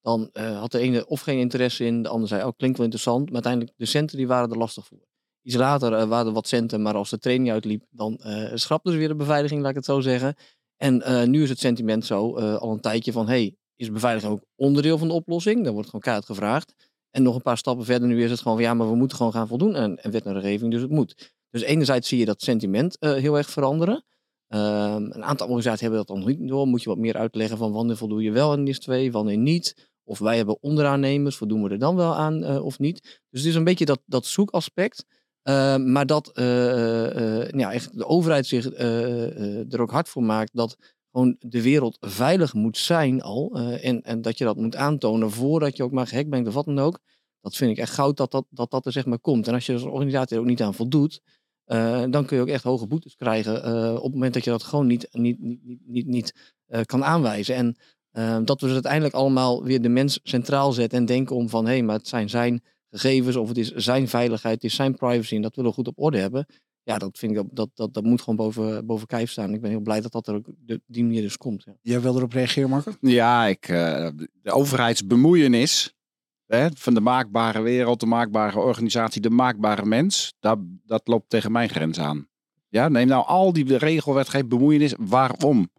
Speaker 4: Dan had de ene of geen interesse in, de ander zei, oh, klinkt wel interessant. Maar uiteindelijk, de centen die waren er lastig voor. Iets later uh, waren er wat centen, maar als de training uitliep, dan uh, schrapten ze weer de beveiliging, laat ik het zo zeggen. En uh, nu is het sentiment zo, al een tijdje van, hey, is beveiliging ook onderdeel van de oplossing? Dan wordt gewoon kaart gevraagd. En nog een paar stappen verder, nu is het gewoon van, ja, maar we moeten gewoon gaan voldoen aan wet en regeling, dus het moet. Dus enerzijds zie je dat sentiment heel erg veranderen. Ehm, een aantal organisaties hebben dat dan niet door. Moet je wat meer uitleggen van wanneer voldoe je wel aan NIS 2, wanneer niet. Of wij hebben onderaannemers, voldoen we er dan wel aan of niet. Dus het is een beetje dat, dat zoekaspect. Uh, maar dat uh, ja, echt de overheid zich er ook hard voor maakt dat gewoon de wereld veilig moet zijn al. en, en dat je dat moet aantonen voordat je ook maar gehackt bent of wat dan ook. Dat vind ik echt goud dat dat, dat, dat er zeg maar komt. En als je als organisatie er ook niet aan voldoet, dan kun je ook echt hoge boetes krijgen op het moment dat je dat gewoon niet, niet, niet, niet, niet kan aanwijzen. En dat we dus uiteindelijk allemaal weer de mens centraal zetten en denken om van hé, hey, maar het zijn zijn gegevens of het is zijn veiligheid, het is zijn privacy en dat willen we goed op orde hebben. Ja, dat vind ik dat, dat, dat moet gewoon boven, boven kijf staan. Ik ben heel blij dat dat er ook de, die manier dus komt. Ja.
Speaker 2: Jij wil erop reageren, Marco?
Speaker 5: Ja, ik, uh, de overheidsbemoeienis hè, van de maakbare wereld, de maakbare organisatie, de maakbare mens, dat, dat loopt tegen mijn grens aan. Ja, neem nou al die regelwetgeving, bemoeienis, waarom?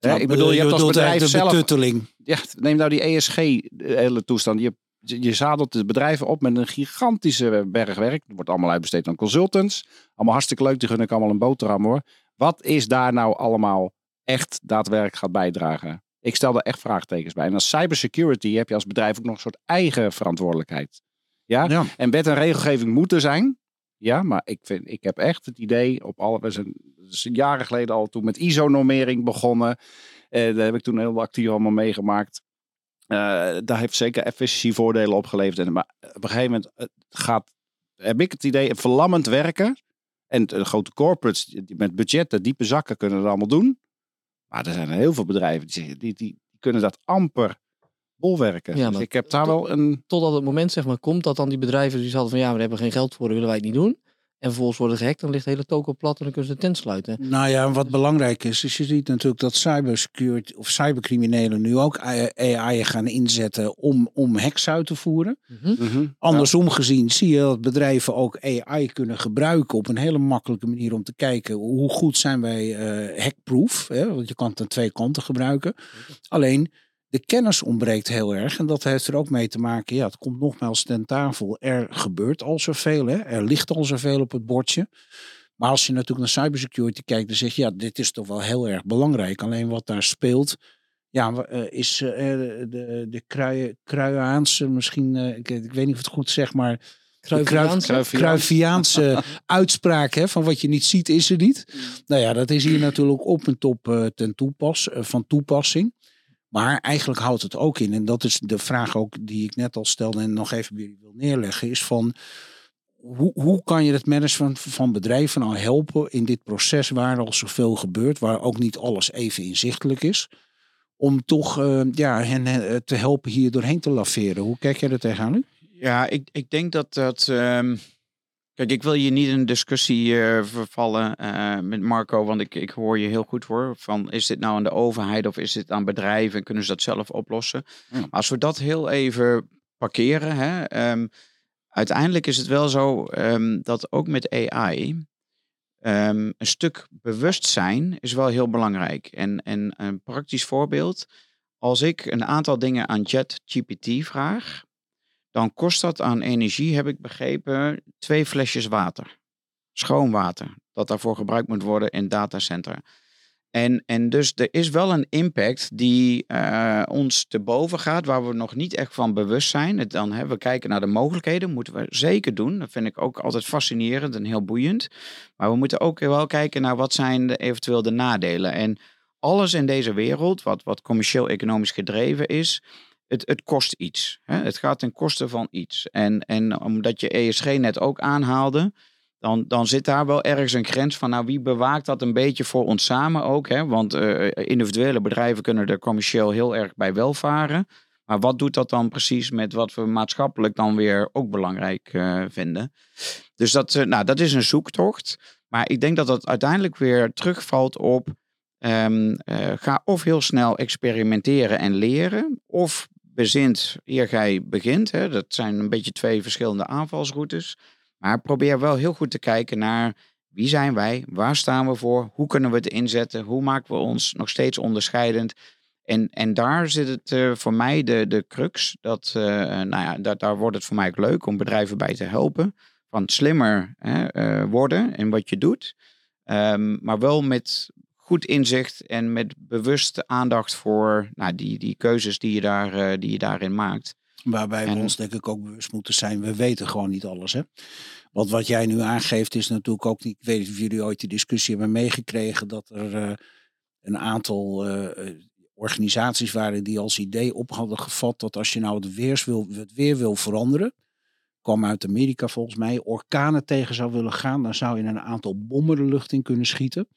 Speaker 2: Nou, ik bedoel, je hebt als bedrijf zelf...
Speaker 5: Ja, neem nou die ESG, de hele toestand. Je je zadelt de bedrijven op met een gigantische berg werk. Het wordt allemaal uitbesteed aan consultants. Allemaal hartstikke leuk, die gun ik allemaal een boterham hoor. Wat is daar nou allemaal echt daadwerkelijk gaat bijdragen? Ik stel er echt vraagtekens bij. En als cybersecurity heb je als bedrijf ook nog een soort eigen verantwoordelijkheid. Ja? ja. En wet en regelgeving moeten zijn. Ja, maar ik, vind, ik heb echt het idee op alle. We zijn, zijn jaren geleden al toen met ISO-normering begonnen. Eh, daar heb ik toen heel actief allemaal meegemaakt. Uh, daar heeft zeker efficiëntievoordelen opgeleverd. En, maar op een gegeven moment gaat, heb ik het idee, verlammend werken. En de grote corporates die met budgetten, diepe zakken kunnen het allemaal doen. Maar er zijn heel veel bedrijven die, die, die kunnen dat amper bolwerken. Ja, dus ik heb daar wel een...
Speaker 4: Totdat het moment zeg maar, komt dat dan die bedrijven die hadden van ja, we hebben geen geld voor, dat willen wij het niet doen. En vervolgens worden gehackt, dan ligt de hele toko plat en dan kunnen ze de tent sluiten.
Speaker 2: Nou ja, wat belangrijk is, is je ziet natuurlijk dat cybersecurity of cybercriminelen nu ook AI gaan inzetten om, om hacks uit te voeren. Mm -hmm. Andersom gezien zie je dat bedrijven ook AI kunnen gebruiken op een hele makkelijke manier om te kijken hoe goed zijn wij uh, hackproof. Hè? Want je kan het aan twee kanten gebruiken. Alleen de kennis ontbreekt heel erg. En dat heeft er ook mee te maken. Ja, het komt nogmaals ten tafel. Er gebeurt al zoveel. Hè? Er ligt al zoveel op het bordje. Maar als je natuurlijk naar cybersecurity kijkt, dan zeg je ja, dit is toch wel heel erg belangrijk. Alleen wat daar speelt, ja, eh, is eh, de, de krui, Kruiaanse misschien, eh, ik, ik weet niet of het goed zeg, maar
Speaker 4: Cruyffiaanse
Speaker 2: uitspraak hè, van wat je niet ziet is er niet. Nou ja, dat is hier natuurlijk op en top eh, ten toepas, van toepassing. Maar eigenlijk houdt het ook in, en dat is de vraag ook die ik net al stelde en nog even wil neerleggen, is van hoe, hoe kan je het management van bedrijven nou helpen in dit proces waar al zoveel gebeurt, waar ook niet alles even inzichtelijk is, om toch eh, ja, hen eh, te helpen hier doorheen te laveren. Hoe kijk jij er tegenaan nu?
Speaker 3: Ja, ik, ik denk dat dat. ehm, kijk, ik wil je niet in een discussie eh, vervallen eh, met Marco, want ik, ik hoor je heel goed hoor. Van is dit nou aan de overheid of is dit aan bedrijven en kunnen ze dat zelf oplossen?
Speaker 5: Ja.
Speaker 3: Als we dat heel even parkeren, hè, ehm, uiteindelijk is het wel zo ehm, dat ook met AI. ehm, een stuk bewustzijn is wel heel belangrijk. En, en een praktisch voorbeeld. Als ik een aantal dingen aan ChatGPT vraag, dan kost dat aan energie, heb ik begrepen, twee flesjes water. Schoon water, dat daarvoor gebruikt moet worden in datacentra. En, en dus er is wel een impact die eh, ons te boven gaat, waar we nog niet echt van bewust zijn. Het dan, hè, we kijken naar de mogelijkheden, moeten we zeker doen. Dat vind ik ook altijd fascinerend en heel boeiend. Maar we moeten ook wel kijken naar wat zijn de, eventueel de nadelen. En alles in deze wereld, wat, wat commercieel-economisch gedreven is, het, het kost iets. Hè? Het gaat ten koste van iets. En, en omdat je ESG net ook aanhaalde, dan, dan zit daar wel ergens een grens van, nou wie bewaakt dat een beetje voor ons samen ook? Hè? Want eh, individuele bedrijven kunnen er commercieel heel erg bij welvaren. Maar wat doet dat dan precies met wat we maatschappelijk dan weer ook belangrijk eh, vinden? Dus dat, eh, nou, dat is een zoektocht. Maar ik denk dat dat uiteindelijk weer terugvalt op ehm, eh, ga of heel snel experimenteren en leren, of bezint eer gij begint. Hè. Dat zijn een beetje twee verschillende aanvalsroutes. Maar probeer wel heel goed te kijken naar wie zijn wij, waar staan we voor, hoe kunnen we het inzetten, hoe maken we ons nog steeds onderscheidend. En, en daar zit het eh, voor mij de, de crux. Dat, eh, nou ja, daar, daar wordt het voor mij leuk om bedrijven bij te helpen. Van slimmer hè, eh, worden in wat je doet. Ehm, maar wel met goed inzicht en met bewuste aandacht voor nou, die, die keuzes die je, daar, eh, die je daarin maakt.
Speaker 2: Waarbij we ons denk ik ook bewust moeten zijn. We weten gewoon niet alles. Hè? Want wat jij nu aangeeft is natuurlijk ook niet. Ik weet niet of jullie ooit die discussie hebben meegekregen. Dat er eh, een aantal eh, organisaties waren die als idee op hadden gevat. Dat als je nou het, weers wil, het weer wil veranderen. kwam uit Amerika volgens mij. Orkanen tegen zou willen gaan. Dan zou je een aantal bommen de lucht in kunnen schieten.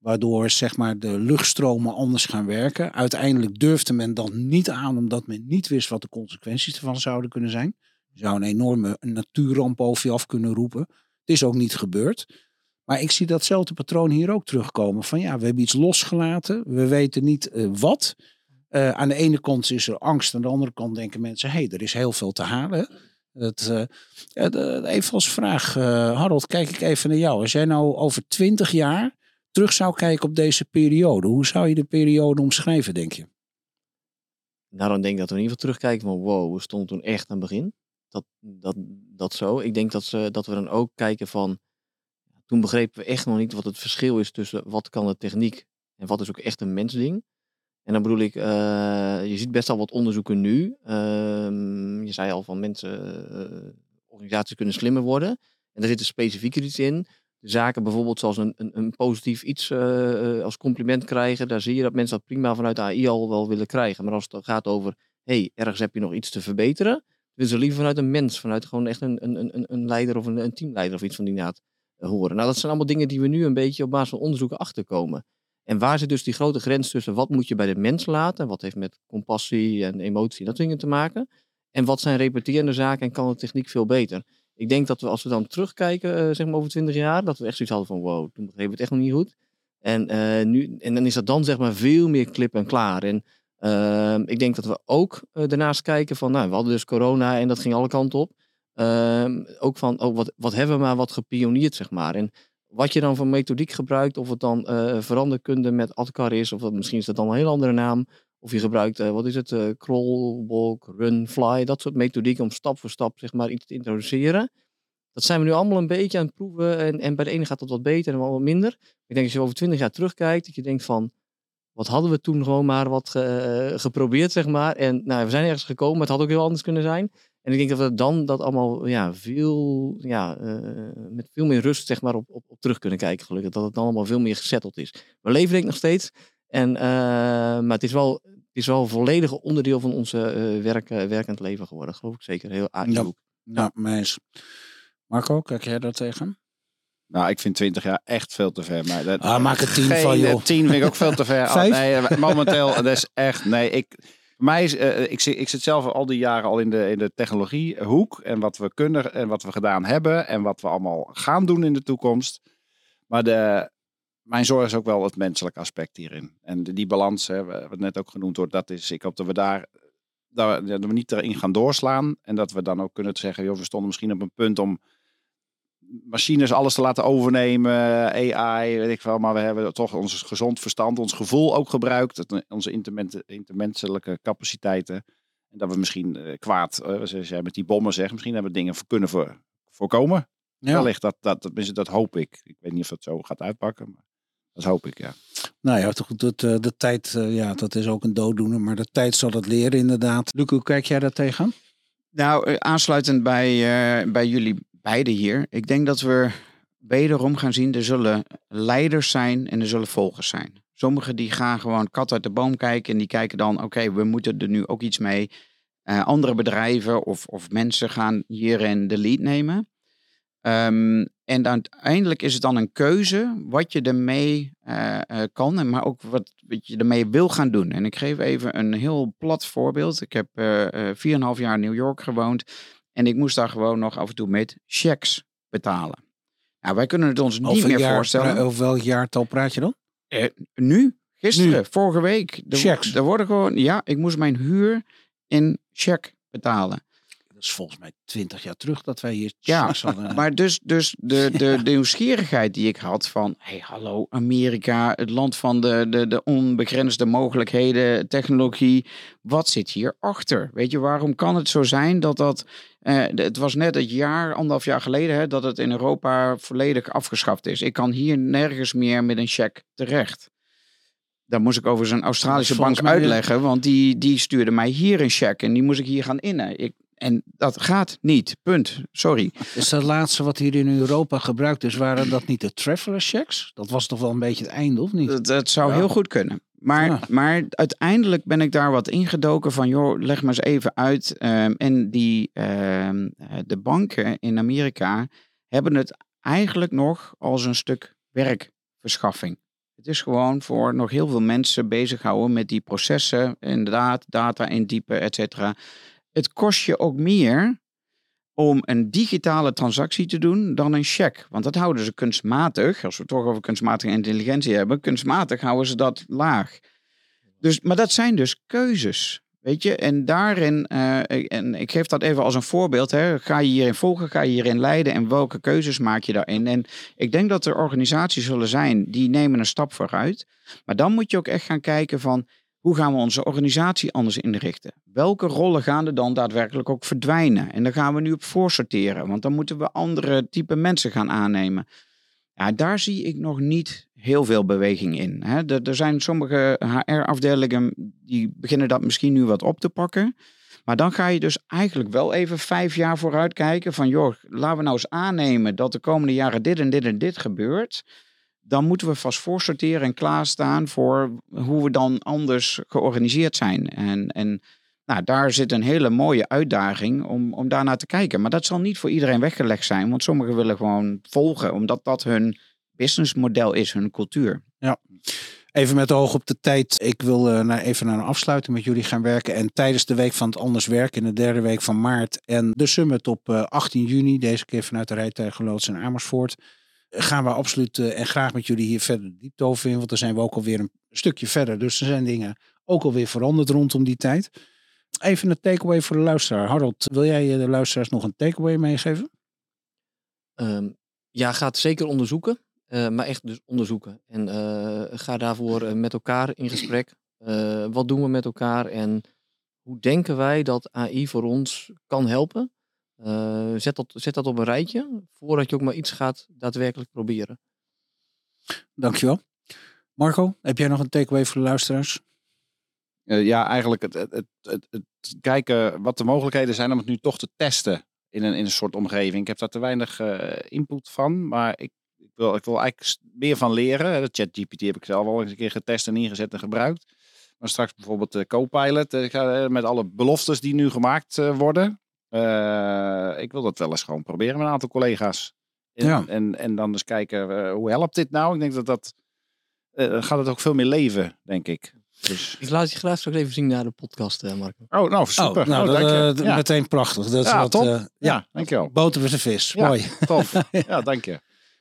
Speaker 2: Waardoor zeg maar, de luchtstromen anders gaan werken. Uiteindelijk durfde men dan niet aan, omdat men niet wist wat de consequenties ervan zouden kunnen zijn. Je zou een enorme natuurramp over je af kunnen roepen. Het is ook niet gebeurd. Maar ik zie datzelfde patroon hier ook terugkomen. Van ja, we hebben iets losgelaten. We weten niet eh, wat. Eh, aan de ene kant is er angst. Aan de andere kant denken mensen, hé, hey, er is heel veel te halen. Eh, even als vraag, Harold, kijk ik even naar jou. Als jij nou over twintig jaar terug zou kijken op deze periode. Hoe zou je de periode omschrijven, denk je?
Speaker 4: Nou, dan denk ik dat we in ieder geval terugkijken van wow, we stonden toen echt aan het begin. Dat, dat, dat zo. Ik denk dat, ze, dat we dan ook kijken van, toen begrepen we echt nog niet wat het verschil is tussen wat kan de techniek en wat is ook echt een mensding. En dan bedoel ik, eh, je ziet best al wat onderzoeken nu. Ehm, je zei al van mensen, eh, organisaties kunnen slimmer worden. En daar zit er specifieker iets in. Zaken bijvoorbeeld zoals een, een, een positief iets eh, eh, als compliment krijgen. Daar zie je dat mensen dat prima vanuit AI al wel willen krijgen. Maar als het gaat over, hey, ergens heb je nog iets te verbeteren. Willen ze liever vanuit een mens, vanuit gewoon echt een, een, een, een leider of een, een teamleider of iets van die naad eh, horen. Nou, dat zijn allemaal dingen die we nu een beetje op basis van onderzoeken achterkomen. En waar zit dus die grote grens tussen wat moet je bij de mens laten, wat heeft met compassie en emotie en dat dingen te maken, en wat zijn repeterende zaken en kan de techniek veel beter. Ik denk dat we als we dan terugkijken, eh, zeg maar over 20 jaar, dat we echt zoiets hadden van wow, toen begrepen we het echt nog niet goed. En, eh, nu, en dan is dat dan zeg maar veel meer klip en klaar. En ehm, ik denk dat we ook eh, daarnaast kijken van, nou, we hadden dus corona en dat ging alle kanten op. Ehm, ook van, oh, wat, wat hebben we maar wat gepioneerd, zeg maar. En wat je dan voor methodiek gebruikt, of het dan veranderkunde met Adcar is, of dat, misschien is dat dan een heel andere naam. Of je gebruikt, eh, wat is het, eh, crawl, walk, run, fly, dat soort methodieken om stap voor stap zeg maar, iets te introduceren. Dat zijn we nu allemaal een beetje aan het proeven. En, en bij de ene gaat dat wat beter en wat minder. Ik denk als je over twintig jaar terugkijkt, dat je denkt van, wat hadden we toen gewoon maar wat ge- geprobeerd, zeg maar. En nou, we zijn ergens gekomen, maar het had ook heel anders kunnen zijn. En ik denk dat we dan dat allemaal ja, veel, ja, eh, met veel meer rust zeg maar, op, op, op terug kunnen kijken, gelukkig. Dat het dan allemaal veel meer gezetteld is. We leven denk ik nog steeds. En, eh, maar het is wel, het is wel een volledig onderdeel van onze eh, werk, eh, werkend leven geworden. Geloof ik zeker. Heel AI
Speaker 2: Ja. Ja, meis. Marco, kijk jij daar tegen?
Speaker 5: Nou, ik vind 20 jaar echt veel te ver. Maar dat,
Speaker 2: Ah, maak er 10
Speaker 5: geen,
Speaker 2: van, joh.
Speaker 5: 10 vind ik ook veel te ver. Oh,
Speaker 2: Vijf?
Speaker 5: nee, momenteel, dat is echt. Nee, ik. Voor mij is, ik, zit, ik zit zelf al die jaren al in de, in de technologiehoek. En wat we kunnen en wat we gedaan hebben. En wat we allemaal gaan doen in de toekomst. Maar de, mijn zorg is ook wel het menselijke aspect hierin. En die balans, hè, wat net ook genoemd wordt, dat is, ik hoop dat we daar, daar dat we niet erin gaan doorslaan. En dat we dan ook kunnen zeggen, joh, we stonden misschien op een punt om machines alles te laten overnemen, AI, weet ik wel. Maar we hebben toch ons gezond verstand, ons gevoel ook gebruikt, het- onze intermenselijke capaciteiten. En dat we misschien eh, kwaad, eh, zoals jij met die bommen zegt, misschien hebben we dingen kunnen voor, voorkomen.
Speaker 2: Ja.
Speaker 5: Wellicht, dat, dat, dat, dat hoop ik. Ik weet niet of dat zo gaat uitpakken, maar dat hoop ik, ja.
Speaker 2: Nou ja, toch, dat, eh, de tijd, eh, ja, dat is ook een dooddoener. Maar de tijd zal het leren inderdaad. Luc, hoe kijk jij daar tegen?
Speaker 3: Nou, eh, aansluitend bij, eh, bij jullie beiden hier. Ik denk dat we wederom gaan zien, er zullen leiders zijn en er zullen volgers zijn. Sommigen die gaan gewoon kat uit de boom kijken en die kijken dan, oké, we moeten er nu ook iets mee. Eh, andere bedrijven of, of mensen gaan hierin de lead nemen. Ehm, en uiteindelijk is het dan een keuze wat je ermee eh, kan, maar ook wat, wat je ermee wil gaan doen. En ik geef even een heel plat voorbeeld. Ik heb eh eh, 4,5 jaar in New York gewoond en ik moest daar gewoon nog af en toe met checks betalen. Nou, wij kunnen het ons niet
Speaker 2: Over,
Speaker 3: meer
Speaker 2: jaar,
Speaker 3: voorstellen.
Speaker 2: over welk jaartal praat je dan?
Speaker 3: Nu? Gisteren? Vorige week? Er,
Speaker 2: Checks.
Speaker 3: Er worden gewoon, ja, ik moest mijn huur in check betalen.
Speaker 2: Dat is volgens mij twintig jaar terug dat wij hier
Speaker 3: Ja,
Speaker 2: hadden.
Speaker 3: Maar dus, dus de, de, de nieuwsgierigheid die ik had van... hey, hallo, Amerika, het land van de, de, de onbegrensde mogelijkheden, technologie. Wat zit hier achter? Weet je, waarom kan het zo zijn dat dat... eh, het was net het jaar, anderhalf jaar geleden... Hè, dat het in Europa volledig afgeschaft is. Ik kan hier nergens meer met een cheque terecht. Daar moest ik over zijn Australische bank
Speaker 2: ja.
Speaker 3: uitleggen. Want die, die stuurde mij hier een cheque. En die moest ik hier gaan innen. Ik, en dat gaat niet. Punt. Sorry.
Speaker 2: Is dat laatste wat hier in Europa gebruikt is, waren dat niet de traveler checks? Dat was toch wel een beetje het einde, of niet?
Speaker 3: Dat, dat zou
Speaker 2: Ja.
Speaker 3: heel goed kunnen. Maar,
Speaker 2: Ja.
Speaker 3: maar uiteindelijk ben ik daar wat ingedoken van, joh, leg me eens even uit. Ehm, en die, ehm, eh, de banken in Amerika hebben het eigenlijk nog als een stuk werkverschaffing. Het is gewoon voor nog heel veel mensen bezighouden met die processen, inderdaad, data indiepen, et cetera. Het kost je ook meer om een digitale transactie te doen dan een cheque. Want dat houden ze kunstmatig, als we het toch over kunstmatige intelligentie hebben, kunstmatig houden ze dat laag. Dus, maar dat zijn dus keuzes. Weet je, en daarin, eh, en ik geef dat even als een voorbeeld. Hè. Ga je hierin volgen, ga je hierin leiden en welke keuzes maak je daarin? En ik denk dat er organisaties zullen zijn die nemen een stap vooruit. Maar dan moet je ook echt gaan kijken van hoe gaan we onze organisatie anders inrichten? Welke rollen gaan er dan daadwerkelijk ook verdwijnen? En daar gaan we nu op voorsorteren, want dan moeten we andere type mensen gaan aannemen. Ja, daar zie ik nog niet heel veel beweging in. Hè. Er, er zijn sommige HR-afdelingen die beginnen dat misschien nu wat op te pakken. Maar dan ga je dus eigenlijk wel even vijf jaar vooruit kijken van joh, laten we nou eens aannemen dat de komende jaren dit en dit en dit gebeurt. Dan moeten we vast voorsorteren en klaarstaan voor hoe we dan anders georganiseerd zijn. En, en nou, daar zit een hele mooie uitdaging om, om daarnaar te kijken. Maar dat zal niet voor iedereen weggelegd zijn, want sommigen willen gewoon volgen, omdat dat hun businessmodel is, hun cultuur.
Speaker 2: Even met de oog op de tijd. Ik wil eh, even naar een afsluiting met jullie gaan werken. En tijdens de week van het Anders Werken in de derde week van maart. En de summit op eh, 18 juni, deze keer vanuit de rijtuigenloods in Amersfoort. Gaan we absoluut eh, en graag met jullie hier verder de diepte over in. Want dan zijn we ook alweer een stukje verder. Dus er zijn dingen ook alweer veranderd rondom die tijd. Even een takeaway voor de luisteraar. Harold, wil jij eh, de luisteraars nog een takeaway meegeven?
Speaker 4: Ehm, ja, ga het zeker onderzoeken. eh, maar echt dus onderzoeken. En ga daarvoor met elkaar in gesprek. Wat doen we met elkaar en hoe denken wij dat AI voor ons kan helpen? Eh, zet, dat, zet dat op een rijtje voordat je ook maar iets gaat daadwerkelijk proberen.
Speaker 2: Dankjewel. Marco, heb jij nog een takeaway voor de luisteraars?
Speaker 5: Eh, ja, eigenlijk het, het, het, het, het kijken wat de mogelijkheden zijn om het nu toch te testen in een, in een soort omgeving. Ik heb daar te weinig eh, input van, maar ik, ik, wil, ik wil eigenlijk meer van leren. De ChatGPT heb ik zelf al eens een keer getest en ingezet en gebruikt. Maar straks bijvoorbeeld de Copilot, met alle beloftes die nu gemaakt worden. Ik wil dat wel eens gewoon proberen met een aantal collega's. En,
Speaker 2: Ja.
Speaker 5: en, en dan eens kijken, hoe helpt dit nou? Ik denk dat dat, eh, gaat het ook veel meer leven, denk ik. Dus...
Speaker 4: Ik laat je graag straks even zien naar de podcast, eh, Marco.
Speaker 5: Oh, nou super.
Speaker 2: Oh, nou,
Speaker 5: Oh,
Speaker 2: dat,
Speaker 5: dank je.
Speaker 2: eh,
Speaker 5: ja,
Speaker 2: meteen prachtig. Dat is
Speaker 5: Ja,
Speaker 2: wat,
Speaker 5: top.
Speaker 2: eh,
Speaker 5: ja, dankjewel.
Speaker 2: boter met de vis.
Speaker 5: Ja.
Speaker 2: Mooi.
Speaker 5: Tof. Ja, dank je.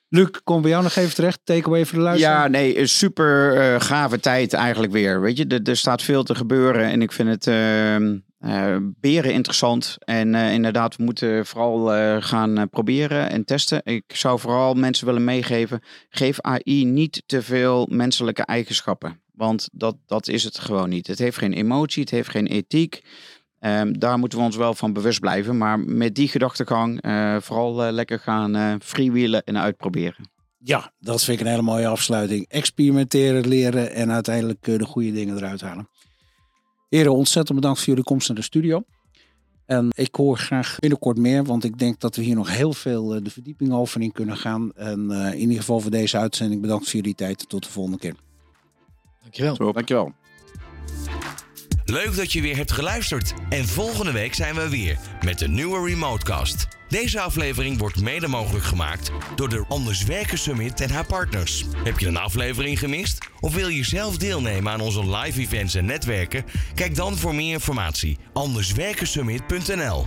Speaker 2: Luc, kom bij jou nog even terecht. Takeaway voor de luisteraar.
Speaker 3: Ja, nee, een super eh, gave tijd eigenlijk weer. Weet je, er, er staat veel te gebeuren en ik vind het ehm, eh, beren interessant. En eh, inderdaad, we moeten vooral eh, gaan proberen en testen. Ik zou vooral mensen willen meegeven, geef AI niet te veel menselijke eigenschappen. Want dat, dat is het gewoon niet. Het heeft geen emotie, het heeft geen ethiek. Ehm, daar moeten we ons wel van bewust blijven. Maar met die gedachtegang vooral lekker gaan freewheelen en uitproberen.
Speaker 2: Ja, dat vind ik een hele mooie afsluiting. Experimenteren, leren en uiteindelijk de goede dingen eruit halen. Heren, ontzettend bedankt voor jullie komst naar de studio. En ik hoor graag binnenkort meer, want ik denk dat we hier nog heel veel eh, de verdieping over in kunnen gaan. En eh, in ieder geval voor deze uitzending bedankt voor jullie tijd. Tot de volgende keer.
Speaker 4: Dankjewel.
Speaker 5: Dankjewel.
Speaker 1: Leuk dat je weer hebt geluisterd. En volgende week zijn we weer met een nieuwe Remotecast. Deze aflevering wordt mede mogelijk gemaakt door de Anders Werken Summit en haar partners. Heb je een aflevering gemist? Of wil je zelf deelnemen aan onze live events en netwerken? Kijk dan voor meer informatie anderswerkensummit.nl